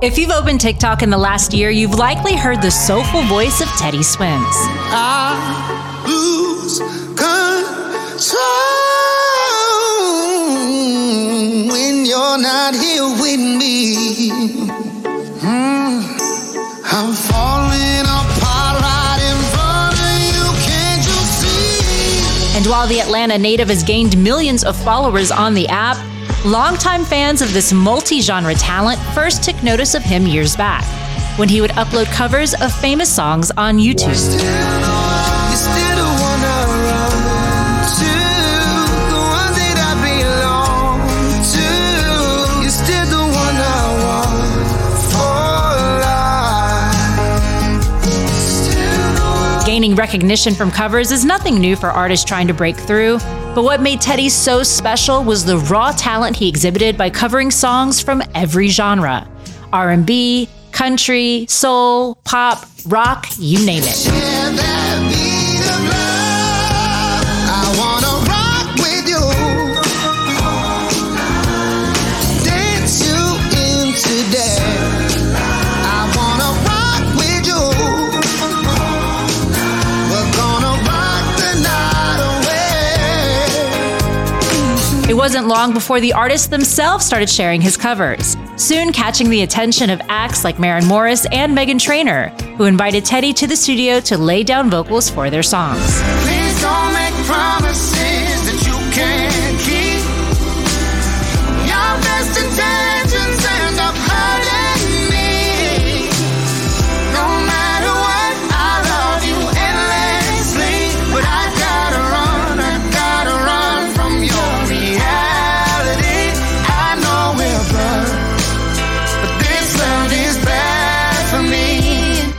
If you've opened TikTok in the last year, you've likely heard the soulful voice of Teddy Swims. I lose control when you're not here with me. Mm, I'm falling apart right in front of you. Can't you see? And while the Atlanta native has gained millions of followers on the app, Longtime fans of this multi genre talent first took notice of him years back when he would upload covers of famous songs on YouTube. Gaining recognition from covers is nothing new for artists trying to break through, but what made Teddy so special was the raw talent he exhibited by covering songs from every genre. R&B, country, soul, pop, rock, you name it. Wasn't long before the artist themselves started sharing his covers, soon catching the attention of acts like Maren Morris and Meghan Trainor, who invited Teddy to the studio to lay down vocals for their songs.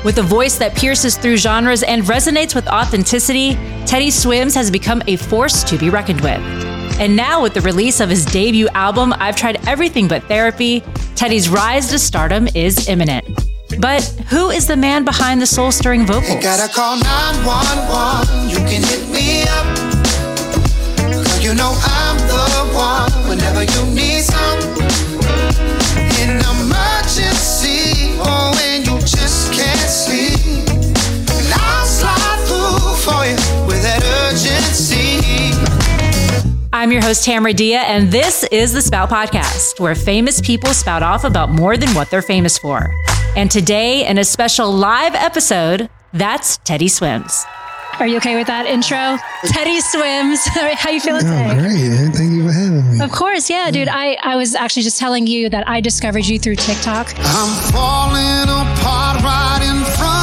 With a voice that pierces through genres and resonates with authenticity, Teddy Swims has become a force to be reckoned with. And now, with the release of his debut album, I've Tried Everything But Therapy, Teddy's rise to stardom is imminent. But who is the man behind the soul stirring vocals? You gotta call 911, you can hit me up. You know I'm the one whenever you need some. I'm your host, Tamara Dhia, and this is the Spout Podcast, where famous people spout off about more than what they're famous for. And today, in a special live episode, that's Teddy Swims. Are you okay with that intro? Teddy Swims. How you feeling Oh, today? great. man. Thank you for having me. Of course, yeah, dude. I, I was actually just telling you that I discovered you through TikTok. I'm falling apart right in front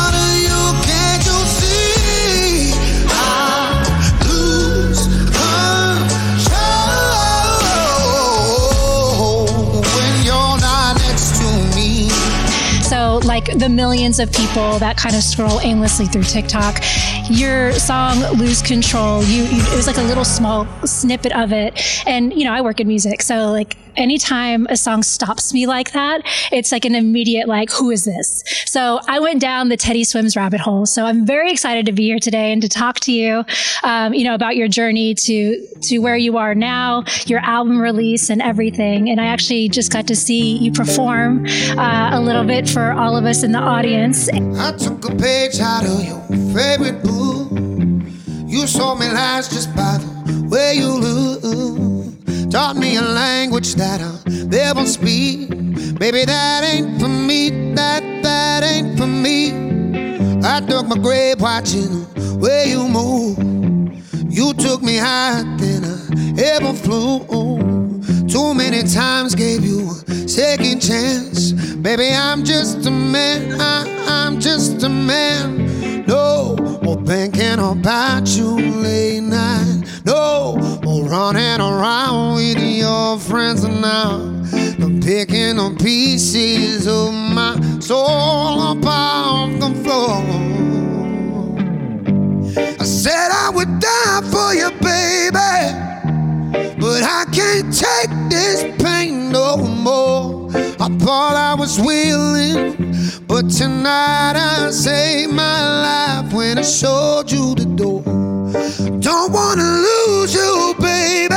Like the millions of people that kind of scroll aimlessly through TikTok, your song "Lose Control," you, you it was like a little small snippet of it, and you know I work in music, so like anytime a song stops me like that, it's like an immediate like, who is this? So I went down the Teddy Swims rabbit hole. So I'm very excited to be here today and to talk to you, um, you know, about your journey to to where you are now, your album release, and everything. And I actually just got to see you perform uh, a little bit for all of us in the audience. I took a page out of your favorite book. You saw me last just by the way you look. Taught me a language that I'll never speak. Baby, that ain't for me. That, that ain't for me. I dug my grave watching the way you move. You took me higher than I ever flew. Too many times gave you a second chance. Baby, I'm just a man. I, I'm just a man. No more thinking about you late night. No more running around with your friends now. I'm picking up pieces of my soul up off the floor. I said I would die for you, baby. But I can't take this pain no more. I thought I was willing, but tonight I saved my life when I showed you the door. Don't wanna lose you, baby,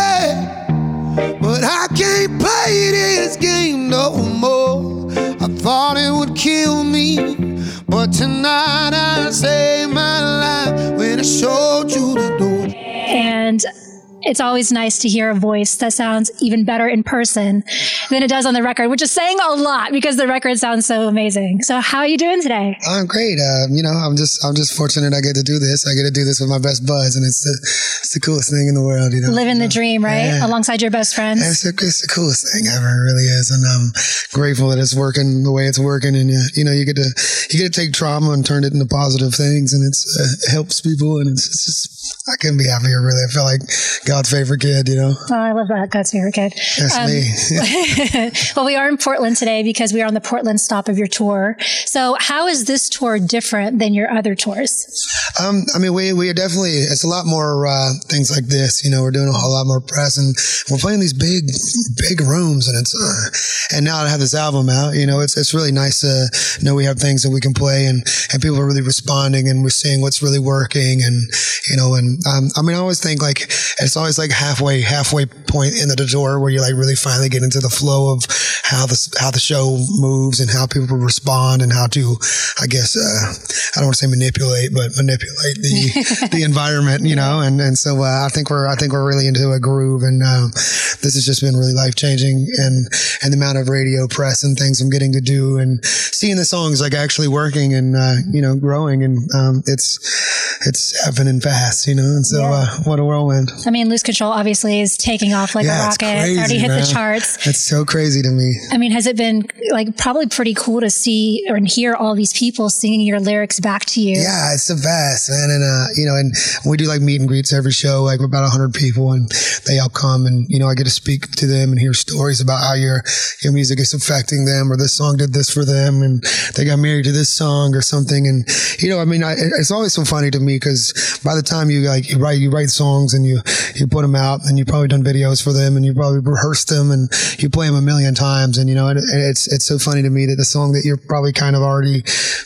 but I can't play this game no more. I thought it would kill me, but tonight I saved my life when I showed you the door. And it's always nice to hear a voice that sounds even better in person than it does on the record, which is saying a lot because the record sounds so amazing. So how are you doing today? I'm great. Uh, you know, I'm just I'm just fortunate I get to do this. I get to do this with my best buds, and it's the, it's the coolest thing in the world. You know, living the dream, right? Yeah. Alongside your best friends. It's, a, it's the coolest thing ever. It really is, and I'm grateful that it's working the way it's working. And you, you know, you get to you get to take trauma and turn it into positive things, and it's uh, it helps people, and it's, it's just I couldn't be happier. Really, I feel like God's favorite kid. You know. Oh, I love that God's favorite kid. That's um, me. well, we are in Portland today because we are on the Portland stop of your tour. So, how is this tour different than your other tours? Um, I mean, we we are definitely it's a lot more uh, things like this. You know, we're doing a whole lot more press, and we're playing these big big rooms, and it's uh, and now to have this album out, you know, it's it's really nice to know we have things that we can play, and and people are really responding, and we're seeing what's really working, and you know, and um, I mean, I always think like it's always like halfway halfway point in the door where you like really finally get into the flow of how the how the show moves and how people respond and how to, I guess, uh, I don't want to say manipulate, but manipulate the the environment, you know. And and so uh, I think we're I think we're really into a groove, and um, this has just been really life changing, and and the amount of radio press and things I'm getting to do, and seeing the songs like actually working and uh, you know growing, and um, it's it's happening fast, you know. And so yeah. Uh, what a whirlwind! I mean, Lose Control obviously is taking off like yeah, a rocket. It's, crazy, it's already hit man. the charts. It's so crazy to me. I mean, has it been like probably pretty cool to see or hear all these people singing your lyrics back to you? Yeah, it's the best, man. And uh, you know, and we do like meet and greets every show, like about hundred people, and they all come, and you know, I get to speak to them and hear stories about how your your music is affecting them, or this song did this for them, and they got married to this song or something. And you know, I mean, I, it's always so funny to me because by the time you like you write you write songs and you you put them out, and you've probably done videos for them, and you probably rehearsed them, and you play them a million times, and you know, and it's it's so funny to me that the song that you're probably kind of already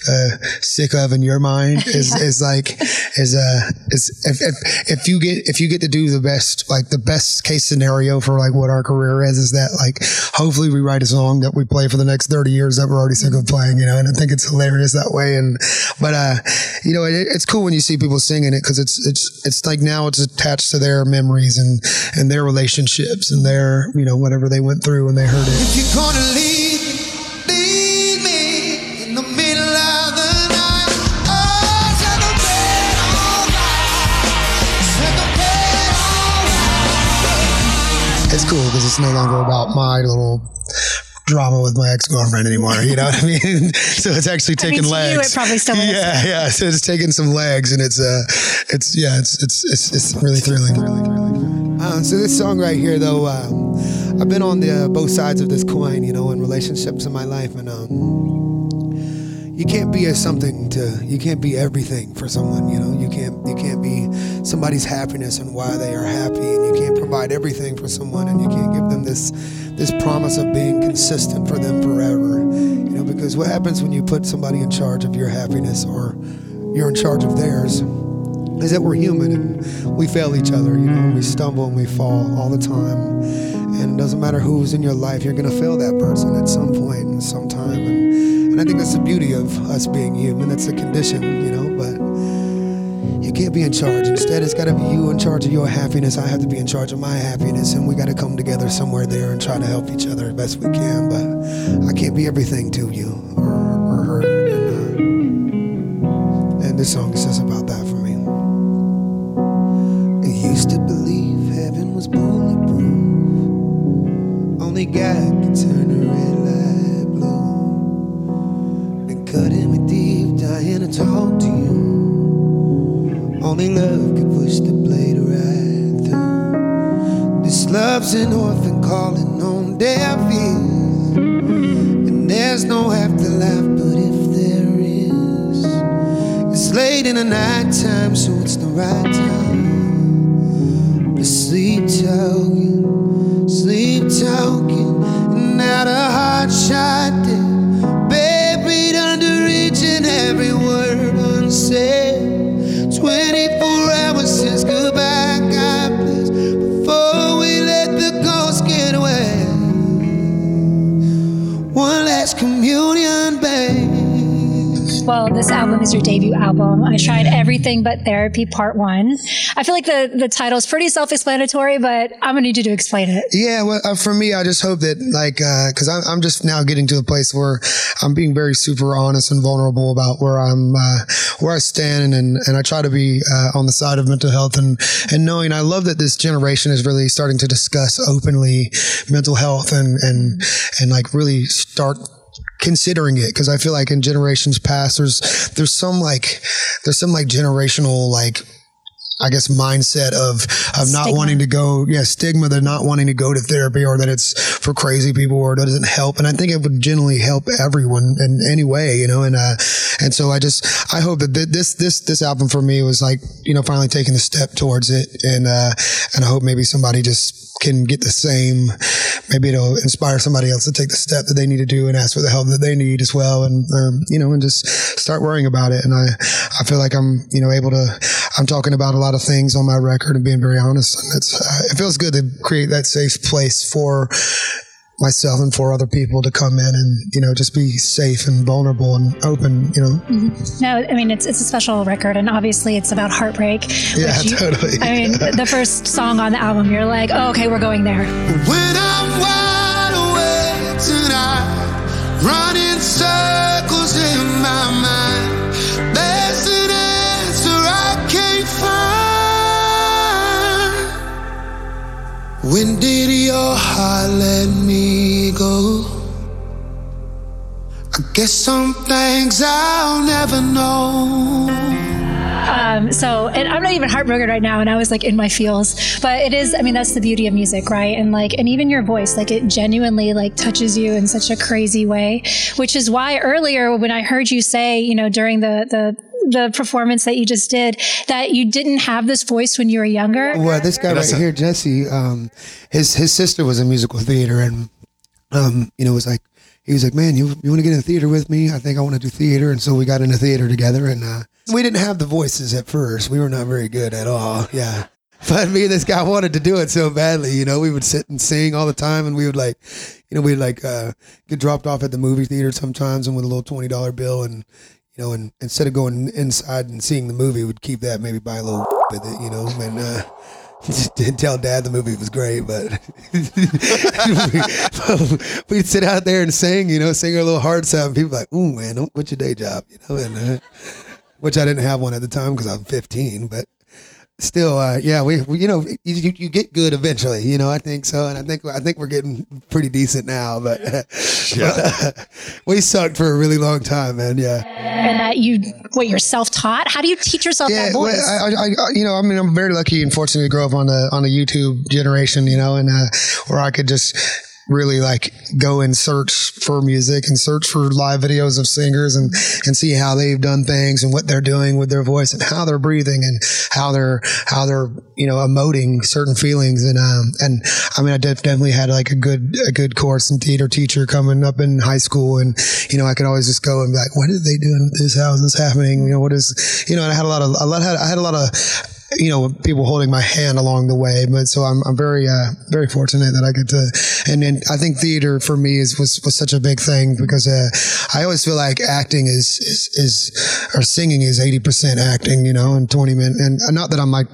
uh, sick of in your mind is yeah. is like is uh is if, if if you get if you get to do the best like the best case scenario for like what our career is is that like hopefully we write a song that we play for the next 30 years that we're already sick of playing you know and I think it's hilarious that way and but uh you know it, it's cool when you see people singing it because it's it's it's like now it's attached to their memories and and their relationships and their you know whatever they went through when they heard it. If you're gonna leave, leave me in the middle of the night. Oh, celebrate all night. Celebrate all night. It's cool because it's no longer about my little drama with my ex girlfriend anymore. You know what I mean? so it's actually taking I mean, legs. You, it probably still is. Yeah, yeah. So it's taking some legs, and it's uh, it's yeah, it's it's it's, it's really thrilling. Really thrilling. Uh, so this song right here, though, uh, I've been on the uh, both sides of this coin, you know, in relationships in my life, and um, you can't be a something to, you can't be everything for someone, you know. You can't you can't be somebody's happiness and why they are happy, and you can't provide everything for someone, and you can't give them this this promise of being consistent for them forever, you know. Because what happens when you put somebody in charge of your happiness or you're in charge of theirs? is that we're human and we fail each other. You know, we stumble and we fall all the time. And it doesn't matter who's in your life, you're going to fail that person at some point and sometime. And, and I think that's the beauty of us being human. That's the condition, you know, you can't be in charge. Instead, it's got to be you in charge of your happiness. I have to be in charge of my happiness. And we got to come together somewhere there and try to help each other as best we can. But I can't be everything to you or, or her. And, uh, and this song says about that for me. I used to believe heaven was bulletproof. Only God could turn a red light blue. Been cutting me deep, dying to talk to you. Only love could push the blade right through. This love's an orphan calling on deaf ears. And there's no afterlife, but if there is, it's late in the night time, so it's the right time to sleep talking, Well, this album is your debut album. I tried everything but therapy part one. I feel like the, the title is pretty self-explanatory, but I'm gonna need you to explain it. Yeah, well, uh, for me, I just hope that like, uh, cause I'm, I'm just now getting to a place where I'm being very super honest and vulnerable about where I'm, uh, where I stand. And, and I try to be, uh, on the side of mental health and, and knowing I love that this generation is really starting to discuss openly mental health and, and, and like really start considering it because I feel like in generations past there's there's some like there's some like generational like I guess mindset of of not Stigma. wanting to go yeah stigma that not wanting to go to therapy or that it's for crazy people or it doesn't help and I think it would generally help everyone in any way you know and uh and so I just I hope that this this this album for me was like you know finally taking a step towards it and uh and I hope maybe somebody just can get the same maybe it'll inspire somebody else to take the step that they need to do and ask for the help that they need as well and um, you know and just start worrying about it. And I I feel like I'm you know able to I'm talking about a lot of things on my record and being very honest. And it's uh, it feels good to create that safe place for myself and for other people to come in and you know just be safe and vulnerable and open you know mm-hmm. No, I mean it's it's a special record, and obviously it's about heartbreak. Yeah, which you- totally. I mean, the first song on the album, you're like, oh, okay, we're going there. When I'm wide awake tonight, running circles in my mind, When did your heart let me go? I guess some things I'll never know. Um, so, and I'm not even heartbroken right now, and I was like in my feels. But it is, I mean, that's the beauty of music, right? And like, and even your voice, like, it genuinely like touches you in such a crazy way. Which is why earlier when I heard you say, you know, during the the the performance that you just did, that you didn't have this voice when you were younger. Well, this guy right here, Jesse, um, his his sister was in musical theater, and um, you know, was like he was like, "Man, you you want to get in theater with me? I think I want to do theater." And so we got into theater together, and uh, we didn't have the voices at first. We were not very good at all. Yeah. But me and this guy wanted to do it so badly, you know. We would sit and sing all the time, and we would like, you know, we'd like uh, get dropped off at the movie theater sometimes, and with a little twenty dollar bill, and you know, and instead of going inside and seeing the movie, we'd keep that, maybe buy a little with it, you know, and uh, didn't tell dad the movie was great, but we'd sit out there and sing, you know, sing our little hearts out, and people like, "Ooh, man, what's your day job?" You know, and uh, which I didn't have one at the time because I was 15, but still, uh, yeah, we, we you know, you, you you get good eventually, you know, I think so, and I think I think we're getting pretty decent now, but, but, we sucked for a really long time, man. Yeah. And that you, what, you're self taught? How do you teach yourself Yeah, that voice? well, I, I, I, you know, I mean, I'm very lucky and fortunate to grow up on the on the YouTube generation, you know, and uh, where I could just really like go and search for music and search for live videos of singers and and see how they've done things and what they're doing with their voice and how they're breathing and how they're how they're you know emoting certain feelings. And um and I mean I definitely had like a good a good course and theater teacher coming up in high school. And you know I could always just go and be like what are they doing with this how is this happening? You know what is you know and I had a lot of a lot I had a lot of you know people holding my hand along the way but so i'm, I'm very uh, very fortunate that i get to and then i think theater for me is was, was such a big thing because uh, i always feel like acting is is, is or singing is 80% acting you know and 20 minutes and not that i'm like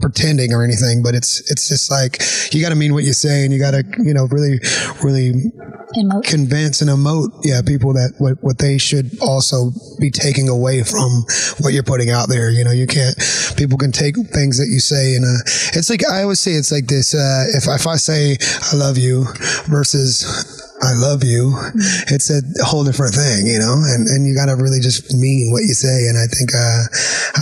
pretending or anything but it's it's just like you got to mean what you say and you got to you know really really Emote. convince and emote yeah people that what, what they should also be taking away from what you're putting out there you know you can't people can take things that you say and uh it's like i always say it's like this uh if, if i say i love you versus I love you. It's a whole different thing, you know, and, and you got to really just mean what you say. And I think, uh,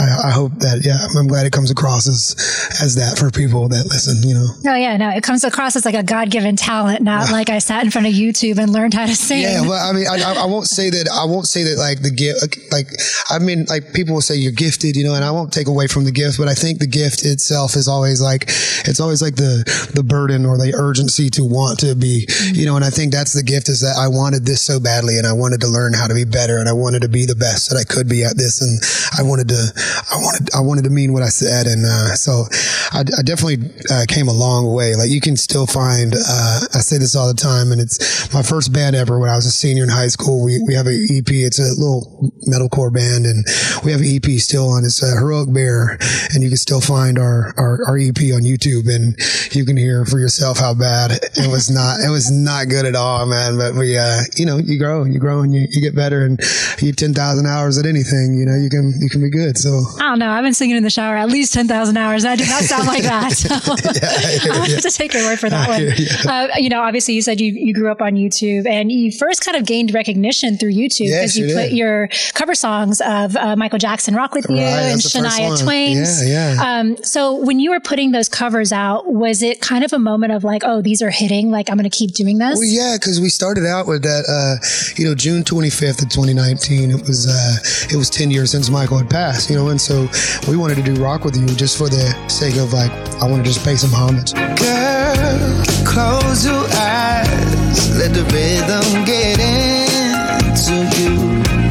I, I hope that, yeah, I'm glad it comes across as, as that for people that listen, you know. No, yeah, no, it comes across as like a God given talent, not like I sat in front of YouTube and learned how to sing. Yeah, well, I mean, I, I, I won't say that. I won't say that like the gift. Like, I mean, like people will say you're gifted, you know, and I won't take away from the gift, but I think the gift itself is always like, it's always like the the burden or the urgency to want to be, you know, and I think that's that's the gift is that I wanted this so badly and I wanted to learn how to be better and I wanted to be the best that I could be at this. And I wanted to, I wanted, I wanted to mean what I said. And, uh, so I, I definitely uh, came a long way. Like you can still find, uh, I say this all the time and it's my first band ever when I was a senior in high school. We, we have an EP. It's a little metalcore band and we have an EP still on. It's a Heroic Bear and you can still find our, our, our EP on YouTube and you can hear for yourself how bad it was not, it was not good at all, man. But we, uh, you know, you grow and you grow and you, you get better and you 10,000 hours at anything, you know, you can, you can be good. So I don't know. I've been singing in the shower at least 10,000 hours. I do not sound like that. So yeah, I'll have to take your word for that one. Uh, you know, obviously you said you, you grew up on YouTube and you first kind of gained recognition through YouTube because you put your cover songs of uh, Michael Jackson Rock With You right, and Shania Twain's. Yeah, yeah. Um, so when you were putting those covers out, was it kind of a moment of like, oh, these are hitting, like I'm going to keep doing this? Well, yeah, because we started out with that, uh, you know, June 25th of 2019. It was uh, it was 10 years since Michael had passed, you know, and so we wanted to do Rock with You just for the sake of like, I want to just pay some homage. Girl, close your eyes, let the rhythm get into you.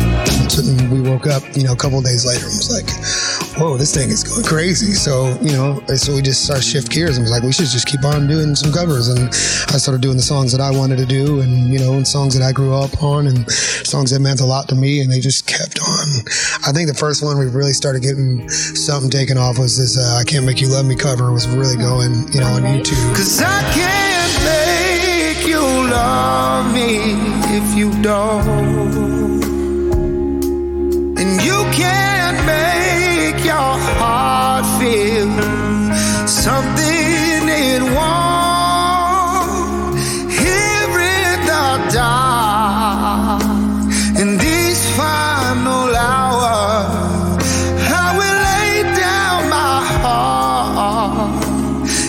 And we woke up, you know, a couple days later and was like, whoa, this thing is going crazy. So, you know, so we just started shift gears and was like, we should just keep on doing some covers. And I started doing the songs that I wanted to do and, you know, and songs that I grew up on and songs that meant a lot to me. And they just kept on. I think the first one we really started getting something taken off was this uh, I Can't Make You Love Me cover was really going, you know, on YouTube. Cause I can't make you love me if you don't.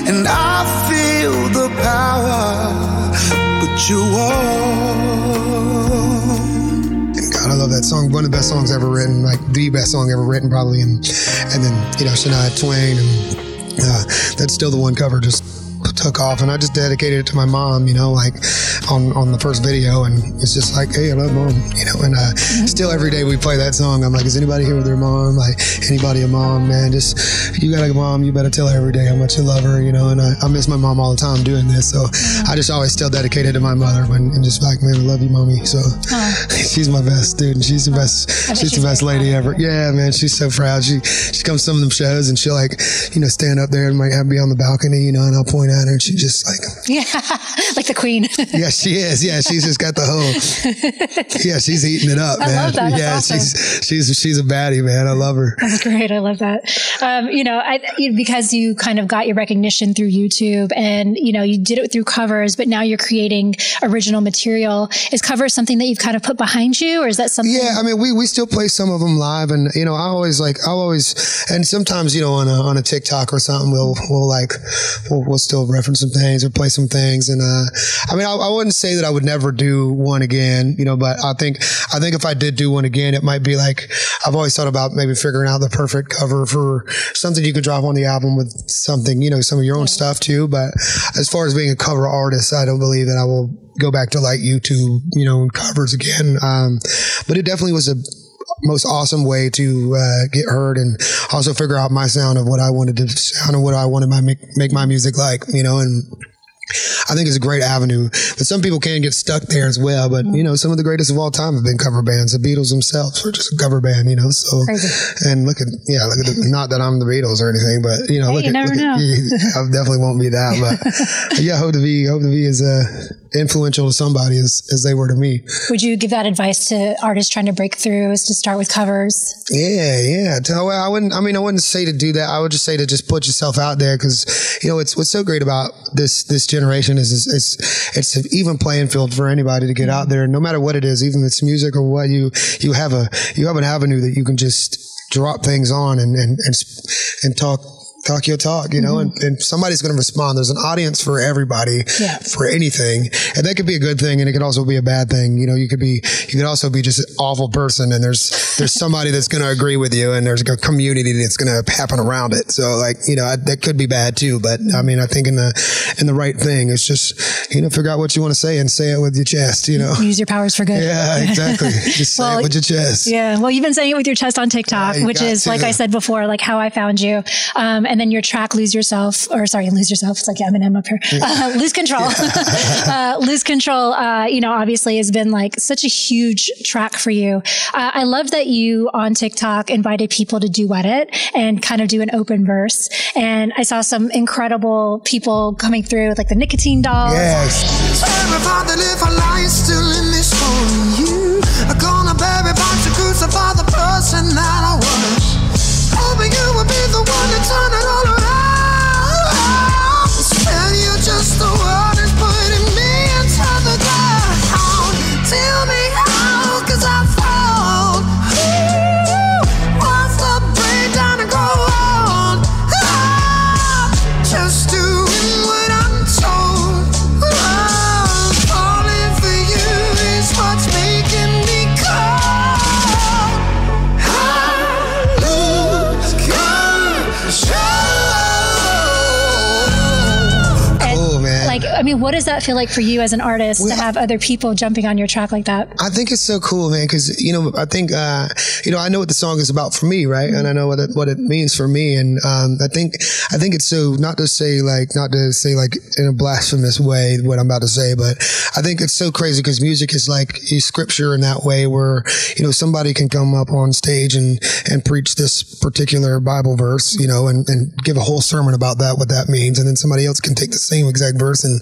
And I feel the power, but you won't. And God, I love that song. One of the best songs ever written, like the best song ever written, probably. And and then you know Shania Twain, and uh, that's still the one cover just took off and I just dedicated it to my mom, you know, like on, on the first video. And it's just like, hey, I love mom, you know, and uh, mm-hmm. still every day we play that song. I'm like, is anybody here with their mom? Like, anybody a mom, man? Just, you got a mom, you better tell her every day how much you love her, you know, and I, I miss my mom all the time doing this. So mm-hmm. I just always still dedicated to my mother when, and just like, man, I love you, mommy. So she's my best dude. And she's the best, she's the best lady ever. Yeah, man, she's so proud. She, she comes to some of them shows and she'll like, you know, stand up there and might have me on the balcony, you know, and I'll point at her and she just like yeah like the queen yeah she is yeah she's just got the whole yeah she's eating it up I man love that. Yeah awesome. she's she's she's a baddie man I love her that's great I love that um, you know I, because you kind of got your recognition through YouTube and you know you did it through covers but now you're creating original material is covers something that you've kind of put behind you or is that something yeah I mean we we still play some of them live and you know I always like I'll always and sometimes you know on a on a TikTok or something we'll we'll like we'll, we'll still reference some things or play some things. And, uh, I mean, I, I, wouldn't say that I would never do one again, you know, but I think, I think if I did do one again, it might be like, I've always thought about maybe figuring out the perfect cover for something you could drop on the album with something, you know, some of your own stuff too. But as far as being a cover artist, I don't believe that I will go back to like YouTube, you know, covers again. Um, but it definitely was a, most awesome way to uh, get heard and also figure out my sound of what I wanted to sound and what I wanted my make, make my music like, you know, and I think it's a great avenue, but some people can get stuck there as well. But you know, some of the greatest of all time have been cover bands. The Beatles themselves were just a cover band, you know. So, Crazy. and look at yeah, look at the, not that I'm the Beatles or anything, but you know, Hey, look you at, never look know. at I definitely won't be that, but yeah, hope to be hope to be as uh, influential to somebody as as they were to me. would you give that advice to artists trying to break through is to start with covers Yeah, yeah. Tell, well, I wouldn't. I mean, I wouldn't say to do that. I would just say to just put yourself out there because you know it's what's so great about this this generation is, is it's it's an even playing field for anybody to get out there, no matter what it is, even if it's music or what you you have a you have an avenue that you can just drop things on and and and, and talk talk your talk, you know, mm-hmm. and, and, somebody's going to respond. There's an audience for everybody yeah. for anything. And that could be a good thing. And it could also be a bad thing. You know, you could be, you could also be just an awful person and there's, there's somebody that's going to agree with you and there's a community that's going to happen around it. So like, you know, that could be bad too. But I mean, I think in the, in the right thing, it's just, you know, figure out what you want to say and say it with your chest, you know, use your powers for good. Yeah, exactly. Just well, say it with your chest. Yeah. Well, you've been saying it with your chest on TikTok, which is, to. like I said before, like how I found you. Um, and then your track Lose Yourself, or sorry, Lose Yourself. It's like, yeah, I'm an M up here. Uh, lose Control. uh, lose Control, uh, you know, obviously has been like such a huge track for you. Uh, I love that you on TikTok invited people to duet it and kind of do an open verse. And I saw some incredible people coming through, like the Nicotine Dolls. Yes. Hoping I mean, what does that feel like for you as an artist well, to have other people jumping on your track like that? I think it's so cool, man. Because you know, I think uh, you know, I know what the song is about for me, right? And I know what it, what it means for me. And um, I think I think it's so not to say like not to say like in a blasphemous way what I'm about to say, but I think it's so crazy because music is like scripture in that way, where you know somebody can come up on stage and and preach this particular Bible verse, you know, and, and give a whole sermon about that, what that means, and then somebody else can take the same exact verse and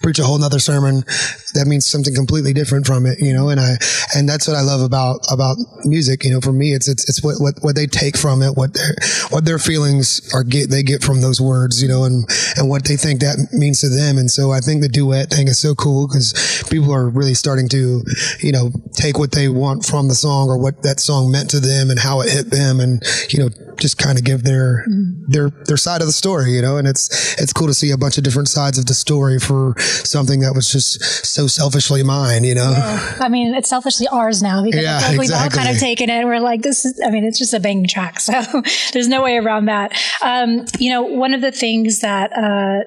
preach a whole nother sermon that means something completely different from it, you know, and I, and that's what I love about, about music. You know, for me, it's, it's, it's what, what, what they take from it, what their, what their feelings are get, they get from those words, you know, and, and what they think that means to them. And so I think the duet thing is so cool because people are really starting to, you know, take what they want from the song or what that song meant to them and how it hit them and, you know, just kind of give their mm-hmm. their their side of the story, you know. And it's it's cool to see a bunch of different sides of the story for something that was just so selfishly mine, you know? Yeah. I mean, it's selfishly ours now because yeah, like we've all kind of taken it. We're like, this is, I mean, it's just a banging track. So there's no way around that. Um, you know, one of the things that, uh,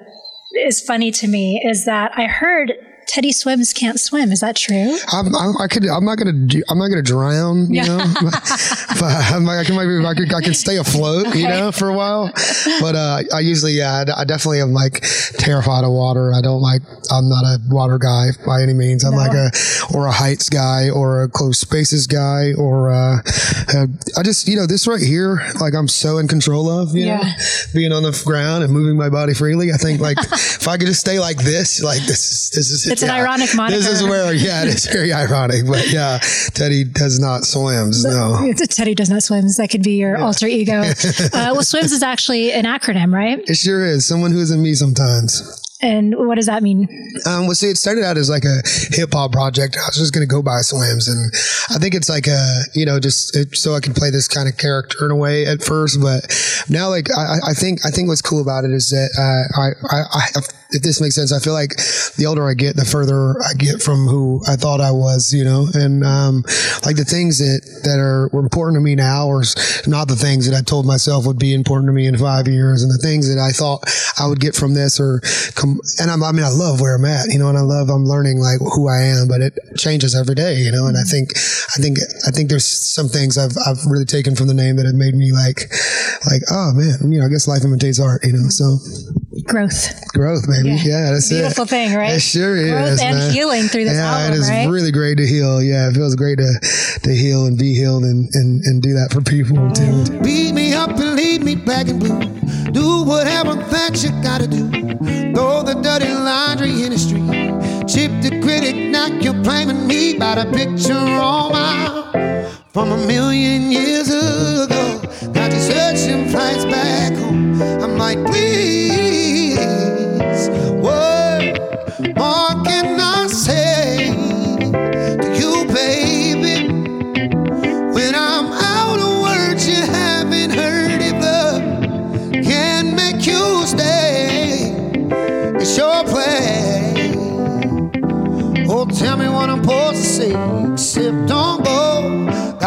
is funny to me is that I heard Teddy Swims can't swim. Is that true? I'm, I'm I could. I'm not gonna. Do, I'm not gonna drown. You yeah. know, but I'm like, I can maybe I could, I could stay afloat. Okay. You know, for a while. But uh, I usually, yeah, I, I, definitely am like terrified of water. I don't like. I'm not a water guy by any means. I'm no. like a or a heights guy or a close spaces guy or uh, uh, I just you know this right here. Like I'm so in control of. You yeah. know, being on the ground and moving my body freely. I think like if I could just stay like this, like this, this is it's yeah. an ironic moniker. This is where, yeah, it is very ironic. But yeah, Teddy does not swims. No, Teddy does not swims. That could be your yeah. alter ego. Uh, well, swims is actually an acronym, right? It sure is. Someone who isn't me sometimes. And what does that mean? Um, well, see, it started out as like a hip hop project. I was just going to go buy swims. And I think it's like a, you know, just it, so I can play this kind of character in a way at first. But now, like, I, I think, I think what's cool about it is that uh, I, I, I if this makes sense, I feel like the older I get, the further I get from who I thought I was, you know, and um, like the things that that are important to me now are not the things that I told myself would be important to me in five years, and the things that I thought I would get from this or come. And I'm, I mean, I love where I'm at, you know, and I love I'm learning like who I am, but it changes every day, you know. And I think, I think, I think there's some things I've I've really taken from the name that have made me like, like, oh man, you know, I guess life imitates art, you know. So growth, growth, man baby. Yeah, yeah that's beautiful it. thing, right? It sure is. Growth and man. healing through this yeah, album, it is right? really great to heal. Yeah, it feels great to to heal and be healed and and, and do that for people too. Beat me up and leave me black and blue. Do whatever that you gotta do. Throw the dirty laundry in the street. Chip the critic, knock you're blaming me by the picture on my from a million years ago. Got you searching flights back home. I'm like, please,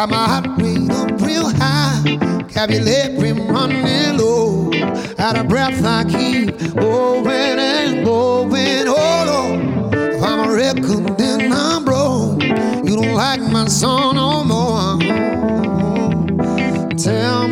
Got my heart rate up real high. Vocabulary running low. Out of breath, I keep going and going. Oh Lord, if I'm a record, then I'm broke. You don't like my song no more. Tell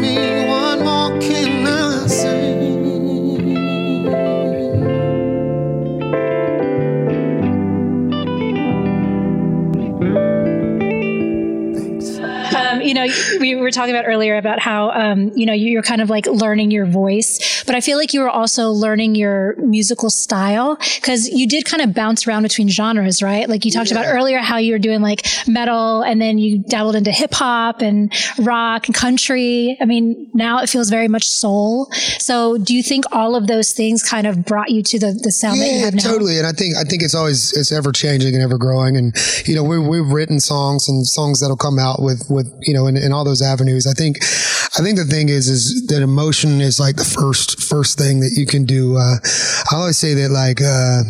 we were talking about earlier about how, um, you know, you're kind of like learning your voice, but I feel like you were also learning your musical style because you did kind of bounce around between genres, right? Like you talked about earlier how you were doing like metal and then you dabbled into hip hop and rock and country. I mean, now it feels very much soul. So do you think all of those things kind of brought you to the, the sound that you have now? totally. And I think I think it's always it's ever changing and ever growing. And you know, we we've written songs and songs that'll come out with with you know in, in all those avenues. I think I think the thing is is that emotion is like the first first thing that you can do. Uh, I always say that like. Uh,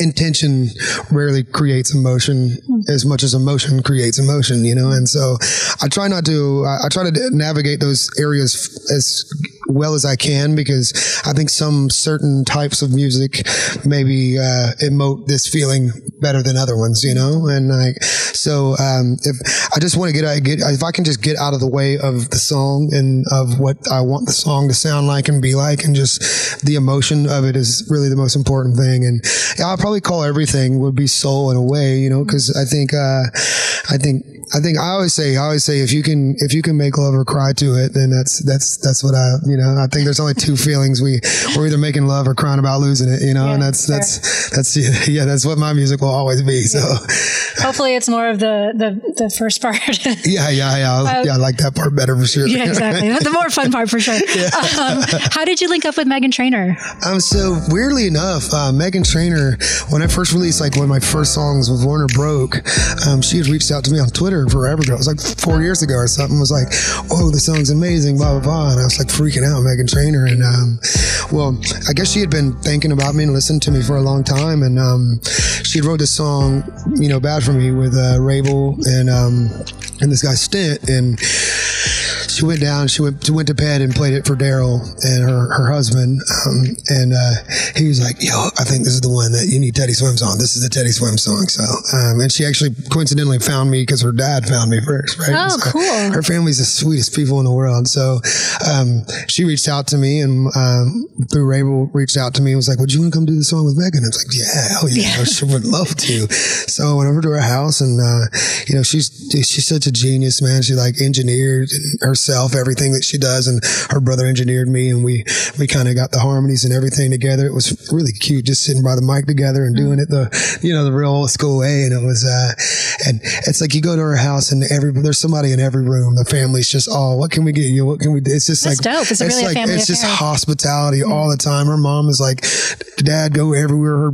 intention rarely creates emotion as much as emotion creates emotion you know and so i try not to i, I try to navigate those areas as well as i can because i think some certain types of music maybe uh, emote this feeling better than other ones you know? And like so um, if i just want to get, I get if i can just get out of the way of the song and of what i want the song to sound like and be like and just the emotion of it is really the most important thing. And I'll probably call everything would be soul in a way, you know, because I think, uh, I think, I think I always say, I always say, if you can, if you can make love or cry to it, then that's, that's, that's what I, you know, I think there's only two feelings we, we're either making love or crying about losing it, you know, and that's, fair. that's, that's, yeah, that's what my music will always be. So Hopefully it's more of the, the, the first part. yeah, yeah, yeah. yeah, I like that part better for sure. yeah, exactly. the more fun part for sure. Um, how did you link up with Meghan Trainor? Um, so weirdly enough, uh, Meghan Trainor, when I first released like one of my first songs with Warner Bros., um, she had reached out to me on Twitter forever ago. It was like four years ago or something. Was like, "Oh, the song's amazing," blah blah blah, and I was like freaking out, Meghan Trainor. And um, well, I guess she had been thinking about me and listened to me for a long time, and um, she wrote this song, you know, "Bad for Me" with uh, Rabel and um, and this guy Stint, and she went down. She went went to bed and played it for Daryl and her her husband. Um, and uh, he was like, "Yo, I think this is the one that you need Teddy Swims on. This is the Teddy Swim song." So, um, and she actually coincidentally found me because her dad found me first, right? Oh, So cool. Her family's the sweetest people in the world. So, um, she reached out to me and um, through Rabel reached out to me and was like, "Would you want to come do the song with Meghan?" I was like, "Yeah, hell yeah, I sure would love to." So I went over to her house and uh, you know she's she's such a genius, man. She like engineered herself everything that she does, and her brother engineered me, and we we kind of got the harmonies and everything together. It was really cute, just sitting by the mic together and doing it the you know the real old school way. And it was uh, and it's like you go to her house and every there's somebody in every room. The family's just oh, what can we get you? What can we do? It's just That's like dope. It's really a like it's just hospitality all the time. Her mom is like, Dad, go everywhere. Her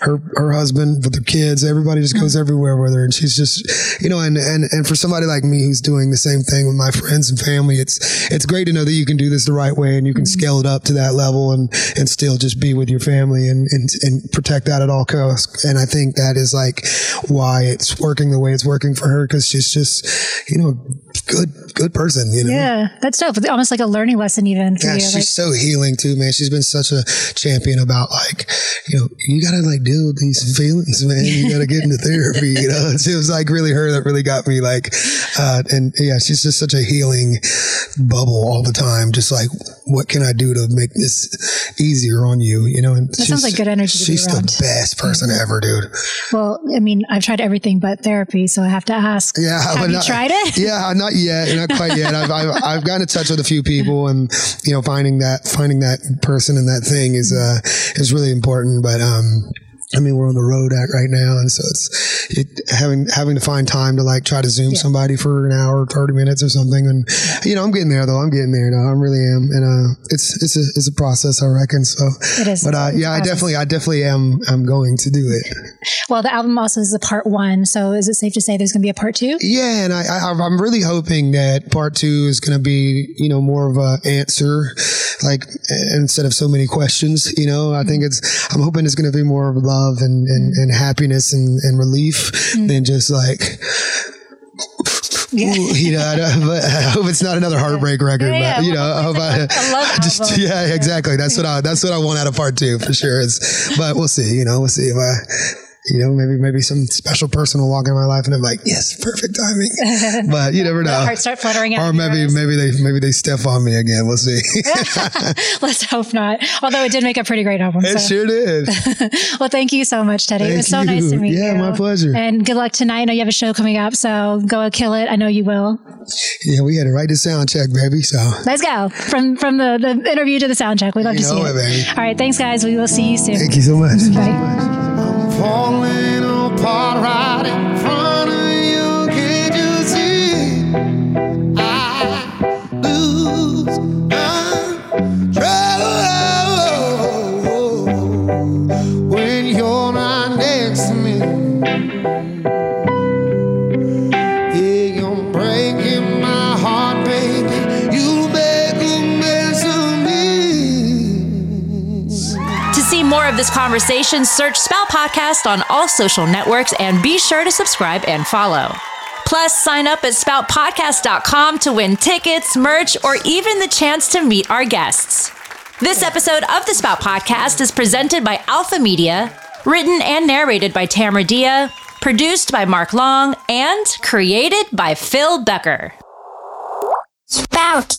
her her husband with the kids, everybody just goes everywhere with her, and she's just you know, and and and for somebody like me who's doing the same thing with my friends and family, it's it's great to know that you can do this the right way and you can mm-hmm. scale it up to that level and and still just be with your family and and and protect that at all costs. And I think that is like why it's working the way it's working for her because she's just you know good good person. You know. Yeah, that's dope. Almost like a learning lesson even for Yeah, you. she's Like, so healing too, man. She's been such a champion about like, you know, you gotta like deal with these feelings, man. You gotta get into therapy. You know, it was like really her that really got me. Like, uh, and yeah, she's just such a healing bubble all the time. Just like, what can I do to make this easier on you? You know, and That sounds like good energy She's the. Mm-hmm. best person ever, dude. well, I mean, I've tried everything but therapy, so I have to ask. Yeah, Have you not- tried it? Yeah, not yet, not quite yet. I've, I've I've gotten in touch with a few people, and you know, finding that finding that person and that thing is uh is really important. But um, I mean, we're on the road at right now, and so it's it, having having to find time to like try to zoom somebody for an hour, thirty minutes or something. And you know, I'm getting there though. I'm getting there now. I really am, and uh, it's it's a it's a process, I reckon. So, It is. but uh, yeah, I definitely I definitely am I'm going to do it. Well, the album also is a part one, so is it safe to say there's going to be a part two? Yeah, and I, I I'm really hoping that part two is going to be you know more of a answer, like instead of so many questions. You know, I think it's I'm hoping it's going to be more of a love love and, and, and happiness and, and relief Mm. than just like, Yeah. You know, I, don't- but I hope it's not another heartbreak record, Yeah, but you know, I hope I, I just, yeah, exactly. That's what I, that's what I want out of part two for sure. It's, but we'll see, you know, we'll see if I, you know, maybe, maybe some special person will walk in my life and I'm like, yes, perfect timing. But you never know. Heart start fluttering. Or maybe, maybe they, maybe they step on me again. We'll see. Let's hope not. Although it did make a pretty great album. it so. sure did. Well, thank you so much, Teddy. Thank it was so nice to you. meet you. Yeah, my pleasure. And good luck tonight. I know you have a show coming up, so go kill it. I know you will. Yeah, we had to write the sound check, baby. So Let's go from from the, the interview to the sound check. We love You to see it. baby. All right, thanks, guys. We will see you soon. thank you so much. Bye. Falling apart right this conversation, search Spout Podcast on all social networks and be sure to subscribe and follow. Plus, sign up at spoutpodcast.com to win tickets, merch, or even the chance to meet our guests. This episode of the Spout Podcast is presented by Alpha Media, written and narrated by Tamara Dhia, produced by Mark Long, and created by Phil Becker. Spout.